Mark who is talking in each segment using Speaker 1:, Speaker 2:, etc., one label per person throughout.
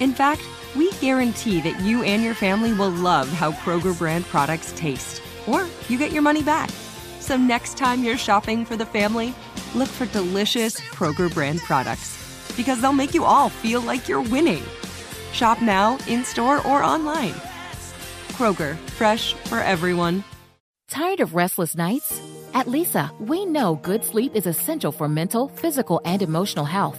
Speaker 1: In fact, we guarantee that you and your family will love how Kroger brand products taste, or you get your money back. So next time you're shopping for the family, look for delicious Kroger brand products because they'll make you all feel like you're winning. Shop now, in store, or online. Kroger, fresh for everyone.
Speaker 2: Tired of restless nights? At Leesa, we know good sleep is essential for mental, physical, and emotional health.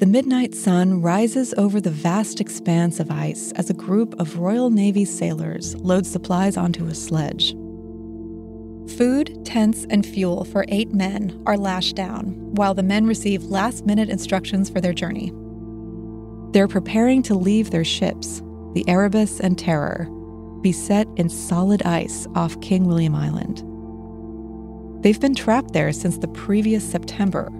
Speaker 3: The midnight sun rises over the vast expanse of ice as a group of Royal Navy sailors load supplies onto a sledge. Food, tents, and fuel for eight men are lashed down, while the men receive last minute instructions for their journey. They're preparing to leave their ships, the Erebus and Terror, beset in solid ice off King William Island. They've been trapped there since the previous September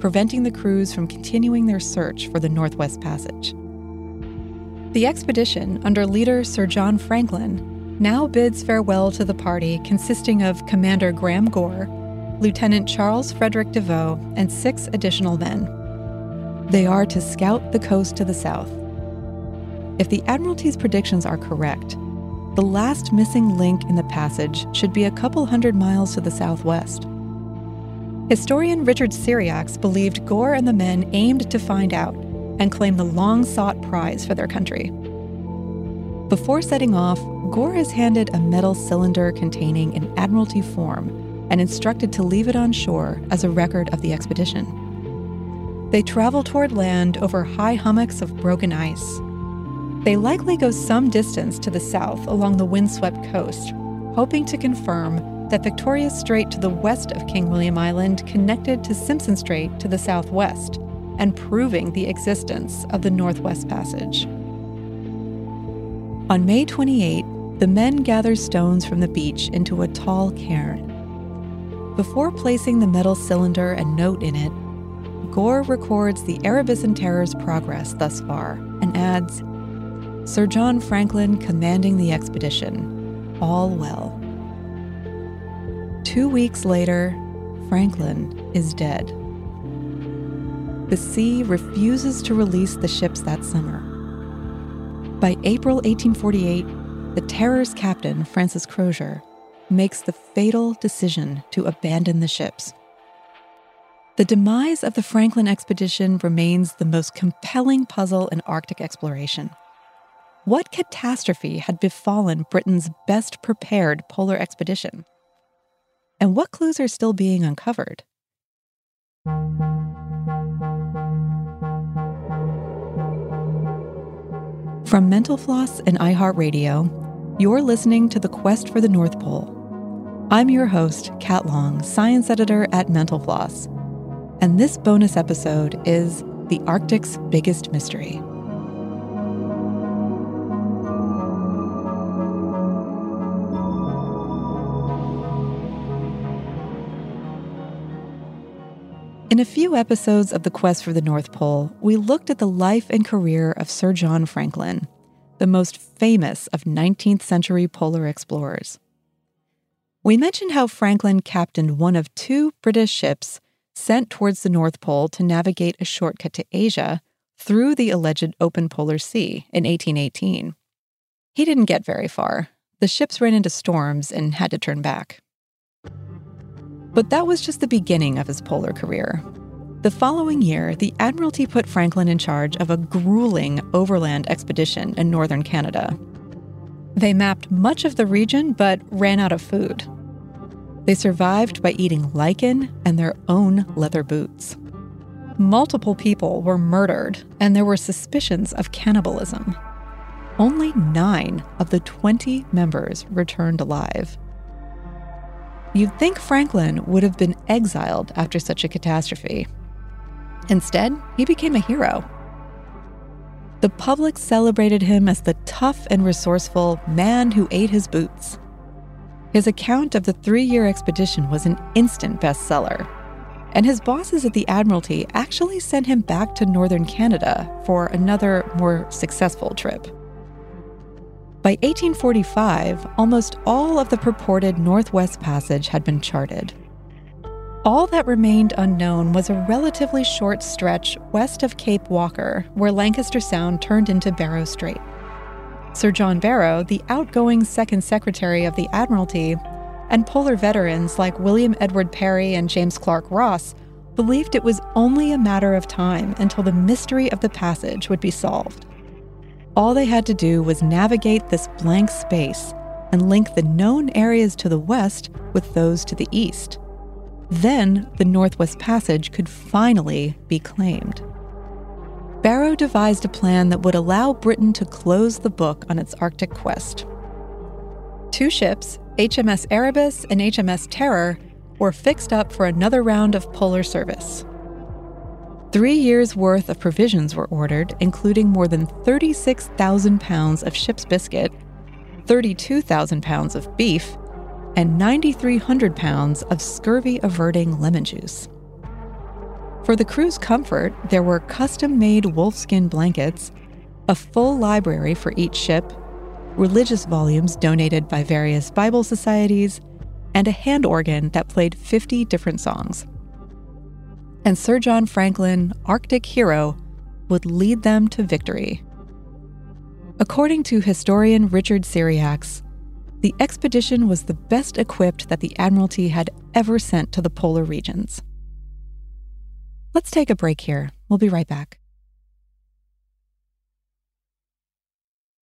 Speaker 3: preventing the crews from continuing their search for the Northwest Passage. The expedition, under leader Sir John Franklin, now bids farewell to the party consisting of Commander Graham Gore, Lieutenant Charles Frederick Des Voeux, and six additional men. They are to scout the coast to the south. If the Admiralty's predictions are correct, the last missing link in the passage should be a couple hundred miles to the southwest. Historian Richard Cyriax believed Gore and the men aimed to find out and claim the long sought prize for their country. Before setting off, Gore is handed a metal cylinder containing an Admiralty form and instructed to leave it on shore as a record of the expedition. They travel toward land over high hummocks of broken ice. They likely go some distance to the south along the windswept coast, hoping to confirm that Victoria Strait to the west of King William Island connected to Simpson Strait to the southwest, and proving the existence of the Northwest Passage. On May 28, the men gather stones from the beach into a tall cairn. Before placing the metal cylinder and note in it, Gore records the Erebus and Terror's progress thus far and adds Sir John Franklin commanding the expedition. All well. Two weeks later, Franklin is dead. The sea refuses to release the ships that summer. By April 1848, the Terror's captain, Francis Crozier, makes the fatal decision to abandon the ships. The demise of the Franklin expedition remains the most compelling puzzle in Arctic exploration. What catastrophe had befallen Britain's best prepared polar expedition? And what clues are still being uncovered? From Mental Floss and iHeartRadio, you're listening to The Quest for the North Pole. I'm your host, Kat Long, science editor at Mental Floss. And this bonus episode is The Arctic's Biggest Mystery. In a few episodes of The Quest for the North Pole, we looked at the life and career of Sir John Franklin, the most famous of 19th century polar explorers. We mentioned how Franklin captained one of two British ships sent towards the North Pole to navigate a shortcut to Asia through the alleged open polar sea in 1818. He didn't get very far. The ships ran into storms and had to turn back. But that was just the beginning of his polar career. The following year, the Admiralty put Franklin in charge of a grueling overland expedition in northern Canada. They mapped much of the region but ran out of food. They survived by eating lichen and their own leather boots. Multiple people were murdered, and there were suspicions of cannibalism. Only nine of the 20 members returned alive. You'd think Franklin would have been exiled after such a catastrophe. Instead, he became a hero. The public celebrated him as the tough and resourceful man who ate his boots. His account of the three year expedition was an instant bestseller, and his bosses at the Admiralty actually sent him back to northern Canada for another, more successful trip. By 1845, almost all of the purported Northwest Passage had been charted. All that remained unknown was a relatively short stretch west of Cape Walker, where Lancaster Sound turned into Barrow Strait. Sir John Barrow, the outgoing Second Secretary of the Admiralty, and polar veterans like William Edward Parry and James Clark Ross believed it was only a matter of time until the mystery of the passage would be solved. All they had to do was navigate this blank space and link the known areas to the west with those to the east. Then the Northwest Passage could finally be claimed. Barrow devised a plan that would allow Britain to close the book on its Arctic quest. Two ships, HMS Erebus and HMS Terror, were fixed up for another round of polar service. Three years' worth of provisions were ordered, including more than 36,000 pounds of ship's biscuit, 32,000 pounds of beef, and 9,300 pounds of scurvy averting lemon juice. For the crew's comfort, there were custom made wolfskin blankets, a full library for each ship, religious volumes donated by various Bible societies, and a hand organ that played 50 different songs. And Sir John Franklin, Arctic hero, would lead them to victory. According to historian Richard Cyriax, the expedition was the best equipped that the Admiralty had ever sent to the polar regions. Let's take a break here. We'll be right back.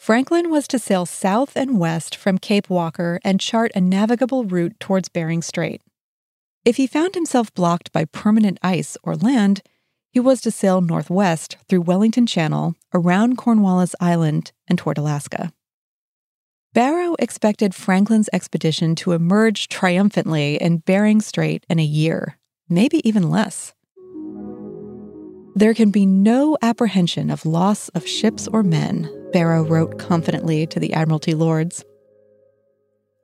Speaker 3: Franklin was to sail south and west from Cape Walker and chart a navigable route towards Bering Strait. If he found himself blocked by permanent ice or land, he was to sail northwest through Wellington Channel, around Cornwallis Island, and toward Alaska. Barrow expected Franklin's expedition to emerge triumphantly in Bering Strait in a year, maybe even less. There can be no apprehension of loss of ships or men, Barrow wrote confidently to the Admiralty Lords.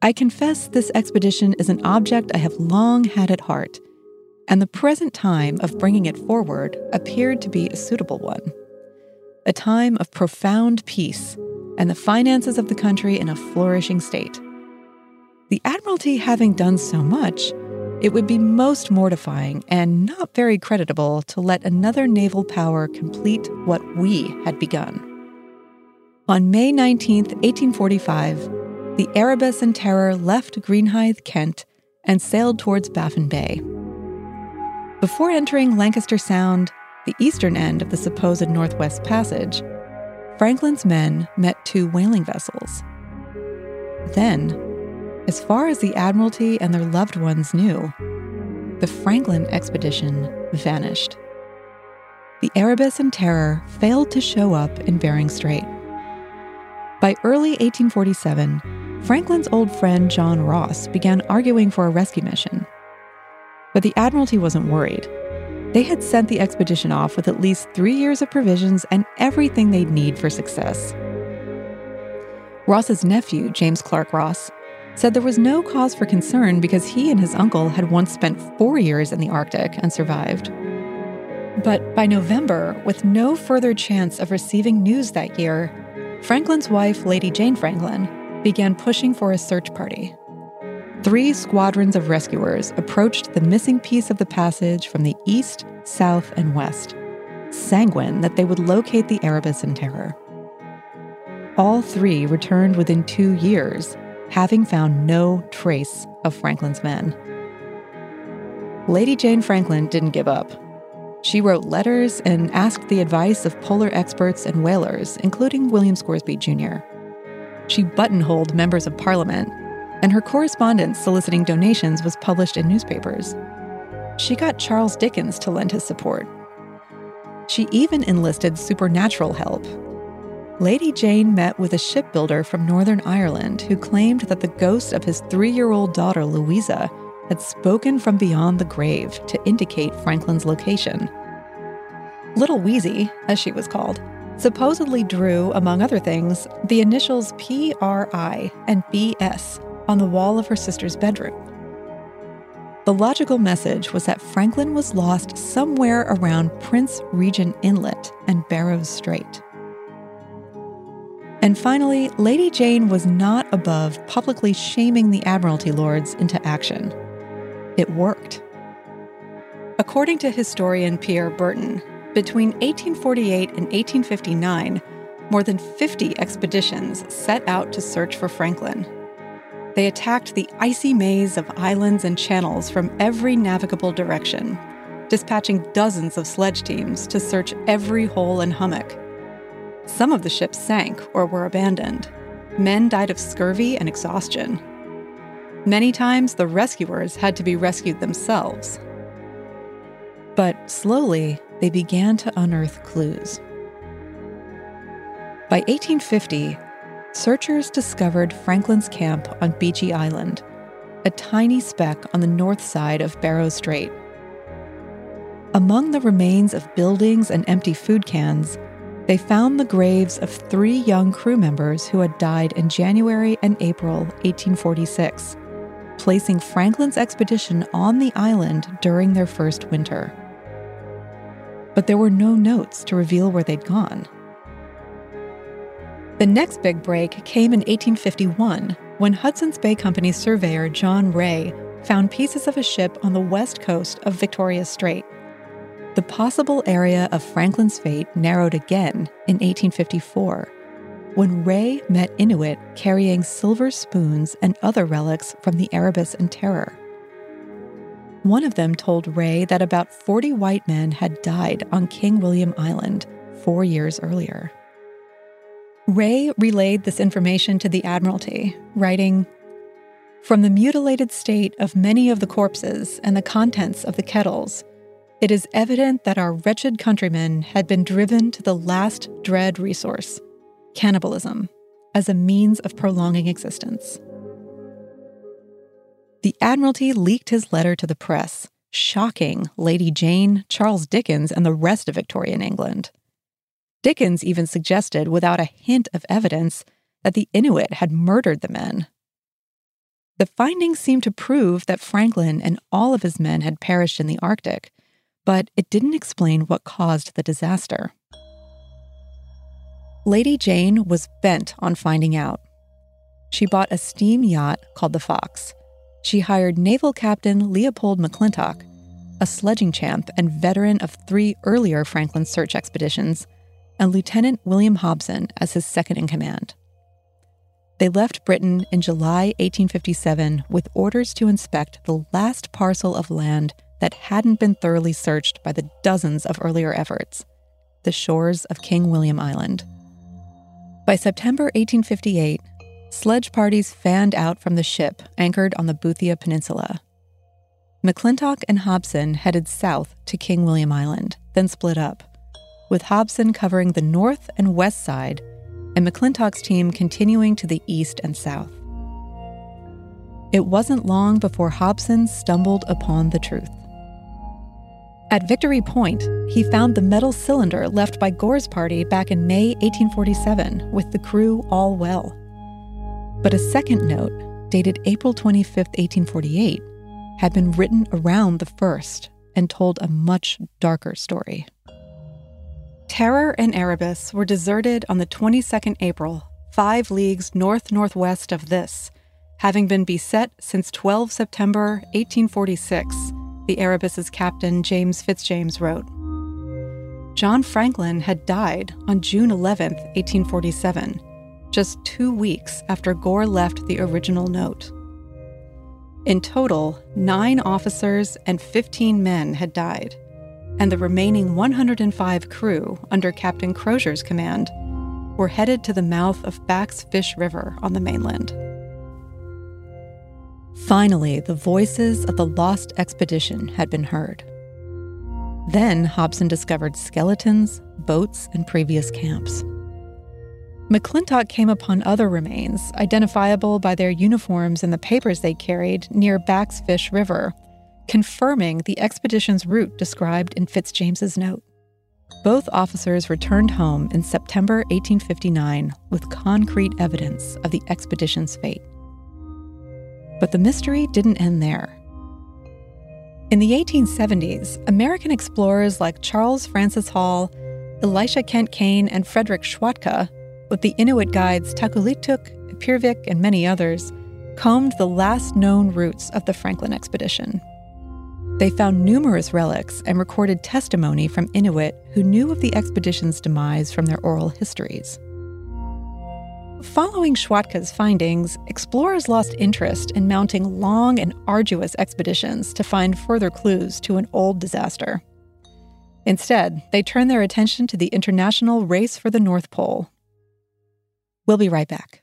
Speaker 3: I confess this expedition is an object I have long had at heart, and the present time of bringing it forward appeared to be a suitable one. A time of profound peace and the finances of the country in a flourishing state. The Admiralty having done so much, it would be most mortifying and not very creditable to let another naval power complete what we had begun. On May 19, 1845, the Erebus and Terror left Greenhithe, Kent, and sailed towards Baffin Bay. Before entering Lancaster Sound, the eastern end of the supposed Northwest Passage, Franklin's men met two whaling vessels. Then, as far as the Admiralty and their loved ones knew, the Franklin expedition vanished. The Erebus and Terror failed to show up in Bering Strait. By early 1847, Franklin's old friend John Ross began arguing for a rescue mission. But the Admiralty wasn't worried. They had sent the expedition off with at least three years of provisions and everything they'd need for success. Ross's nephew, James Clark Ross, said there was no cause for concern because he and his uncle had once spent four years in the Arctic and survived. But by November, with no further chance of receiving news that year, Franklin's wife, Lady Jane Franklin, began pushing for a search party. Three squadrons of rescuers approached the missing piece of the passage from the east, south, and west, sanguine that they would locate the Erebus and Terror. All three returned within two years, having found no trace of Franklin's men. Lady Jane Franklin didn't give up. She wrote letters and asked the advice of polar experts and whalers, including William Scoresby Jr. She buttonholed members of parliament and her correspondence soliciting donations was published in newspapers. She got Charles Dickens to lend his support. She even enlisted supernatural help. Lady Jane met with a shipbuilder from Northern Ireland who claimed that the ghost of his three year old daughter, Louisa, had spoken from beyond the grave to indicate Franklin's location. Little Weesy, as she was called, supposedly drew, among other things, the initials PRI and BS on the wall of her sister's bedroom. The logical message was that Franklin was lost somewhere around Prince Regent Inlet and Barrows Strait. And finally, Lady Jane was not above publicly shaming the Admiralty Lords into action. It worked. According to historian Pierre Berton, between 1848 and 1859, more than 50 expeditions set out to search for Franklin they attacked the icy maze of islands and channels from every navigable direction, dispatching dozens of sledge teams to search every hole and hummock. Some of the ships sank or were abandoned. Men died of scurvy and exhaustion. Many times, the rescuers had to be rescued themselves. But slowly, they began to unearth clues. By 1850, searchers discovered Franklin's camp on Beechey Island, a tiny speck on the north side of Barrow Strait. Among the remains of buildings and empty food cans, they found the graves of three young crew members who had died in January and April 1846, placing Franklin's expedition on the island during their first winter. But there were no notes to reveal where they'd gone. The next big break came in 1851 when Hudson's Bay Company surveyor John Rae found pieces of a ship on the west coast of Victoria Strait. The possible area of Franklin's fate narrowed again in 1854 when Rae met Inuit carrying silver spoons and other relics from the Erebus and Terror. One of them told Rae that about 40 white men had died on King William Island four years earlier. Rae relayed this information to the Admiralty, writing From the mutilated state of many of the corpses and the contents of the kettles, it is evident that our wretched countrymen had been driven to the last dread resource cannibalism as a means of prolonging existence. The Admiralty leaked his letter to the press, shocking Lady Jane, Charles Dickens, and the rest of Victorian England. Dickens even suggested, without a hint of evidence, that the Inuit had murdered the men. The findings seemed to prove that Franklin and all of his men had perished in the Arctic, but it didn't explain what caused the disaster. Lady Jane was bent on finding out. She bought a steam yacht called the Fox. She hired Naval Captain Leopold McClintock, a sledging champ and veteran of three earlier Franklin search expeditions, and Lieutenant William Hobson as his second in command. They left Britain in July 1857 with orders to inspect the last parcel of land that hadn't been thoroughly searched by the dozens of earlier efforts the shores of King William Island. By September 1858, sledge parties fanned out from the ship anchored on the Boothia Peninsula. McClintock and Hobson headed south to King William Island, then split up, with Hobson covering the north and west side, and McClintock's team continuing to the east and south. It wasn't long before Hobson stumbled upon the truth. At Victory Point, he found the metal cylinder left by Gore's party back in May 1847 with the crew all well. But a second note, dated April 25, 1848, had been written around the first and told a much darker story. Terror and Erebus were deserted on the 22nd April, five leagues north northwest of this, having been beset since 12 September 1846 the Erebus's captain James Fitzjames wrote. John Franklin had died on June 11, 1847, just two weeks after Gore left the original note. In total, nine officers and 15 men had died, and the remaining 105 crew under Captain Crozier's command were headed to the mouth of Back's Fish River on the mainland. Finally, the voices of the lost expedition had been heard. Then Hobson discovered skeletons, boats, and previous camps. McClintock came upon other remains, identifiable by their uniforms and the papers they carried, near Back's Fish River, confirming the expedition's route described in Fitzjames's note. Both officers returned home in September 1859 with concrete evidence of the expedition's fate. But the mystery didn't end there. In the 1870s, American explorers like Charles Francis Hall, Elisha Kent Kane, and Frederick Schwatka, with the Inuit guides Takulituk, Ipirvik, and many others, combed the last known routes of the Franklin expedition. They found numerous relics and recorded testimony from Inuit who knew of the expedition's demise from their oral histories. Following Schwatka's findings, explorers lost interest in mounting long and arduous expeditions to find further clues to an old disaster. Instead, they turned their attention to the international race for the North Pole. We'll be right back.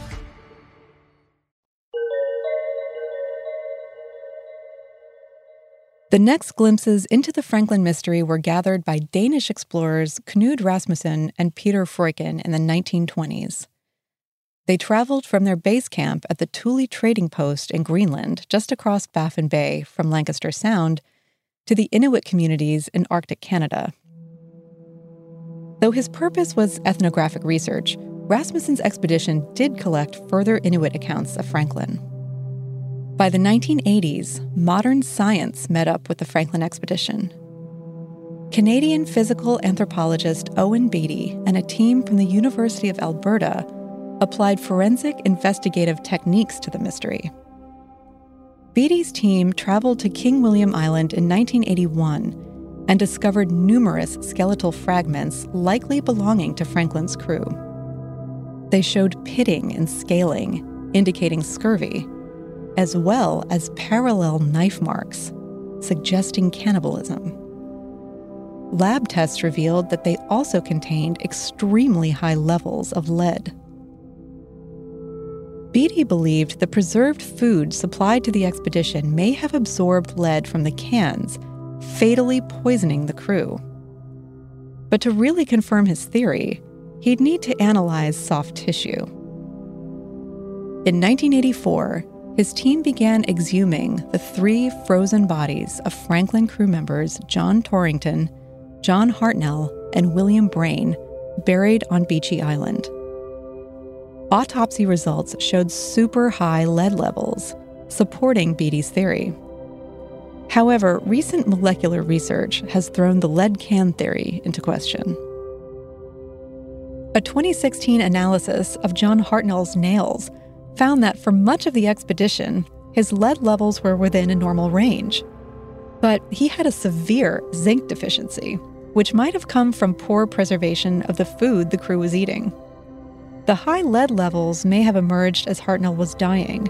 Speaker 3: The next glimpses into the Franklin mystery were gathered by Danish explorers Knud Rasmussen and Peter Freuchen in the 1920s. They traveled from their base camp at the Thule Trading Post in Greenland, just across Baffin Bay from Lancaster Sound, to the Inuit communities in Arctic Canada. Though his purpose was ethnographic research, Rasmussen's expedition did collect further Inuit accounts of Franklin. By the 1980s, modern science met up with the Franklin expedition. Canadian physical anthropologist Owen Beattie and a team from the University of Alberta applied forensic investigative techniques to the mystery. Beattie's team traveled to King William Island in 1981 and discovered numerous skeletal fragments likely belonging to Franklin's crew. They showed pitting and scaling, indicating scurvy, as well as parallel knife marks, suggesting cannibalism. Lab tests revealed that they also contained extremely high levels of lead. Beattie believed the preserved food supplied to the expedition may have absorbed lead from the cans, fatally poisoning the crew. But to really confirm his theory, he'd need to analyze soft tissue. In 1984, his team began exhuming the three frozen bodies of Franklin crew members John Torrington, John Hartnell, and William Braine, buried on Beechey Island autopsy results showed super high lead levels, supporting Beattie's theory. However, recent molecular research has thrown the lead can theory into question. A 2016 analysis of John Hartnell's nails found that for much of the expedition, his lead levels were within a normal range. But he had a severe zinc deficiency, which might have come from poor preservation of the food the crew was eating. The high lead levels may have emerged as Hartnell was dying.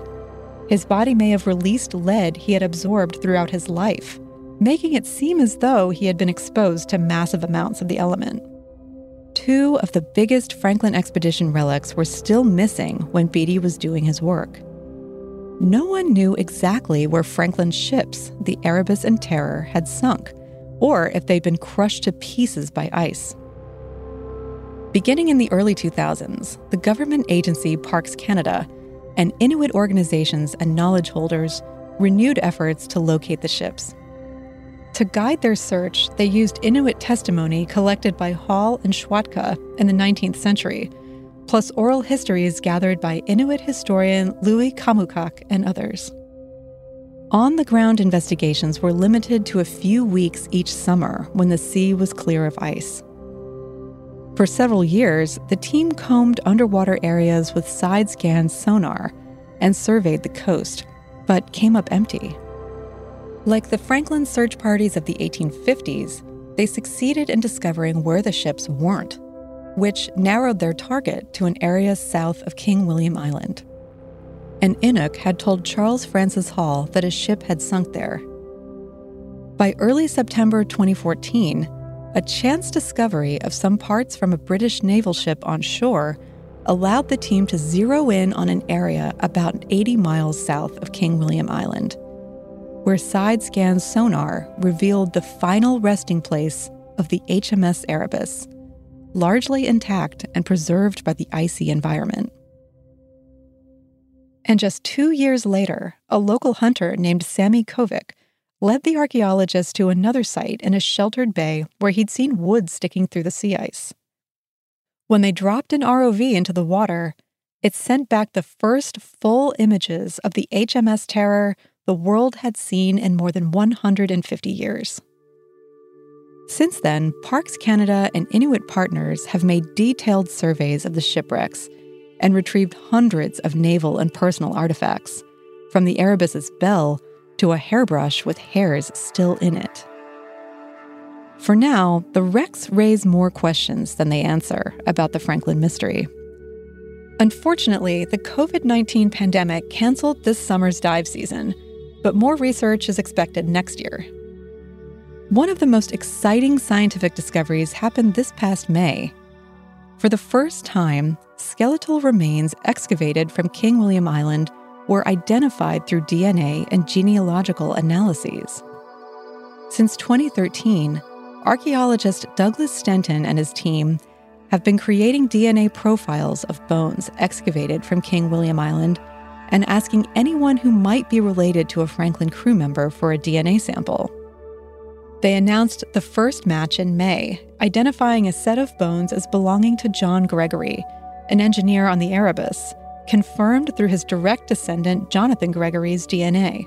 Speaker 3: His body may have released lead he had absorbed throughout his life, making it seem as though he had been exposed to massive amounts of the element. Two of the biggest Franklin expedition relics were still missing when Beattie was doing his work. No one knew exactly where Franklin's ships, the Erebus and Terror, had sunk, or if they'd been crushed to pieces by ice. Beginning in the early 2000s, the government agency Parks Canada and Inuit organizations and knowledge holders renewed efforts to locate the ships. To guide their search, they used Inuit testimony collected by Hall and Schwatka in the 19th century, plus oral histories gathered by Inuit historian Louie Kamookak and others. On the ground investigations were limited to a few weeks each summer when the sea was clear of ice. For several years, the team combed underwater areas with side scan sonar and surveyed the coast, but came up empty. Like the Franklin search parties of the 1850s, they succeeded in discovering where the ships weren't, which narrowed their target to an area south of King William Island. An Inuk had told Charles Francis Hall that a ship had sunk there. By early September 2014, a chance discovery of some parts from a British naval ship on shore allowed the team to zero in on an area about 80 miles south of King William Island. Where side scan sonar revealed the final resting place of the HMS Erebus, largely intact and preserved by the icy environment. And just two years later, a local hunter named Sammy Kogvik led the archaeologists to another site in a sheltered bay where he'd seen wood sticking through the sea ice. When they dropped an ROV into the water, it sent back the first full images of the HMS Terror the world had seen in more than 150 years. Since then, Parks Canada and Inuit partners have made detailed surveys of the shipwrecks and retrieved hundreds of naval and personal artifacts, from the Erebus's bell to a hairbrush with hairs still in it. For now, the wrecks raise more questions than they answer about the Franklin mystery. Unfortunately, the COVID 19 pandemic canceled this summer's dive season, but more research is expected next year. One of the most exciting scientific discoveries happened this past May. For the first time, skeletal remains excavated from King William Island were identified through DNA and genealogical analyses. Since 2013, archaeologist Douglas Stenton and his team have been creating DNA profiles of bones excavated from King William Island and asking anyone who might be related to a Franklin crew member for a DNA sample. They announced the first match in May, identifying a set of bones as belonging to John Gregory, an engineer on the Erebus, confirmed through his direct descendant Jonathan Gregory's DNA.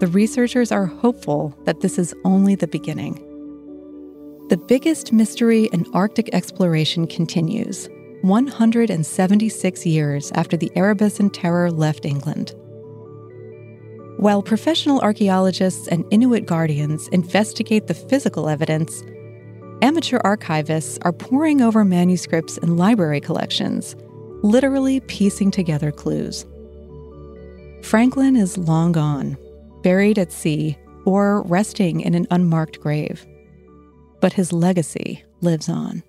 Speaker 3: The researchers are hopeful that this is only the beginning. The biggest mystery in Arctic exploration continues 176 years after the Erebus and Terror left England. While professional archaeologists and Inuit guardians investigate the physical evidence, amateur archivists are poring over manuscripts and library collections literally piecing together clues. Franklin is long gone, buried at sea, or resting in an unmarked grave. But his legacy lives on.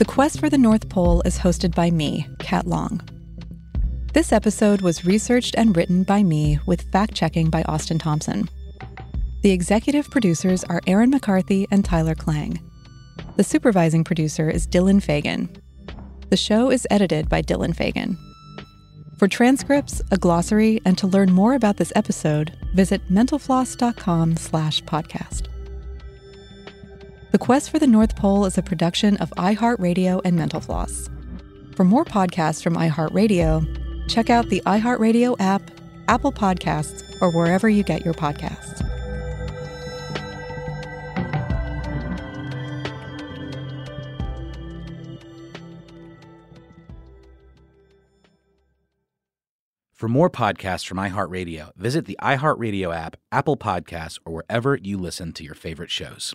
Speaker 3: The Quest for the North Pole is hosted by me, Kat Long. This episode was researched and written by me with fact checking by Austin Thompson. The executive producers are Aaron McCarthy and Tyler Klang. The supervising producer is Dylan Fagan. The show is edited by Dylan Fagan. For transcripts, a glossary, and to learn more about this episode, visit mentalfloss.com slash podcast. The Quest for the North Pole is a production of iHeartRadio and Mental Floss. For more podcasts from iHeartRadio, check out the iHeartRadio app, Apple Podcasts, or wherever you get your podcasts.
Speaker 4: For more podcasts from iHeartRadio, visit the iHeartRadio app, Apple Podcasts, or wherever you listen to your favorite shows.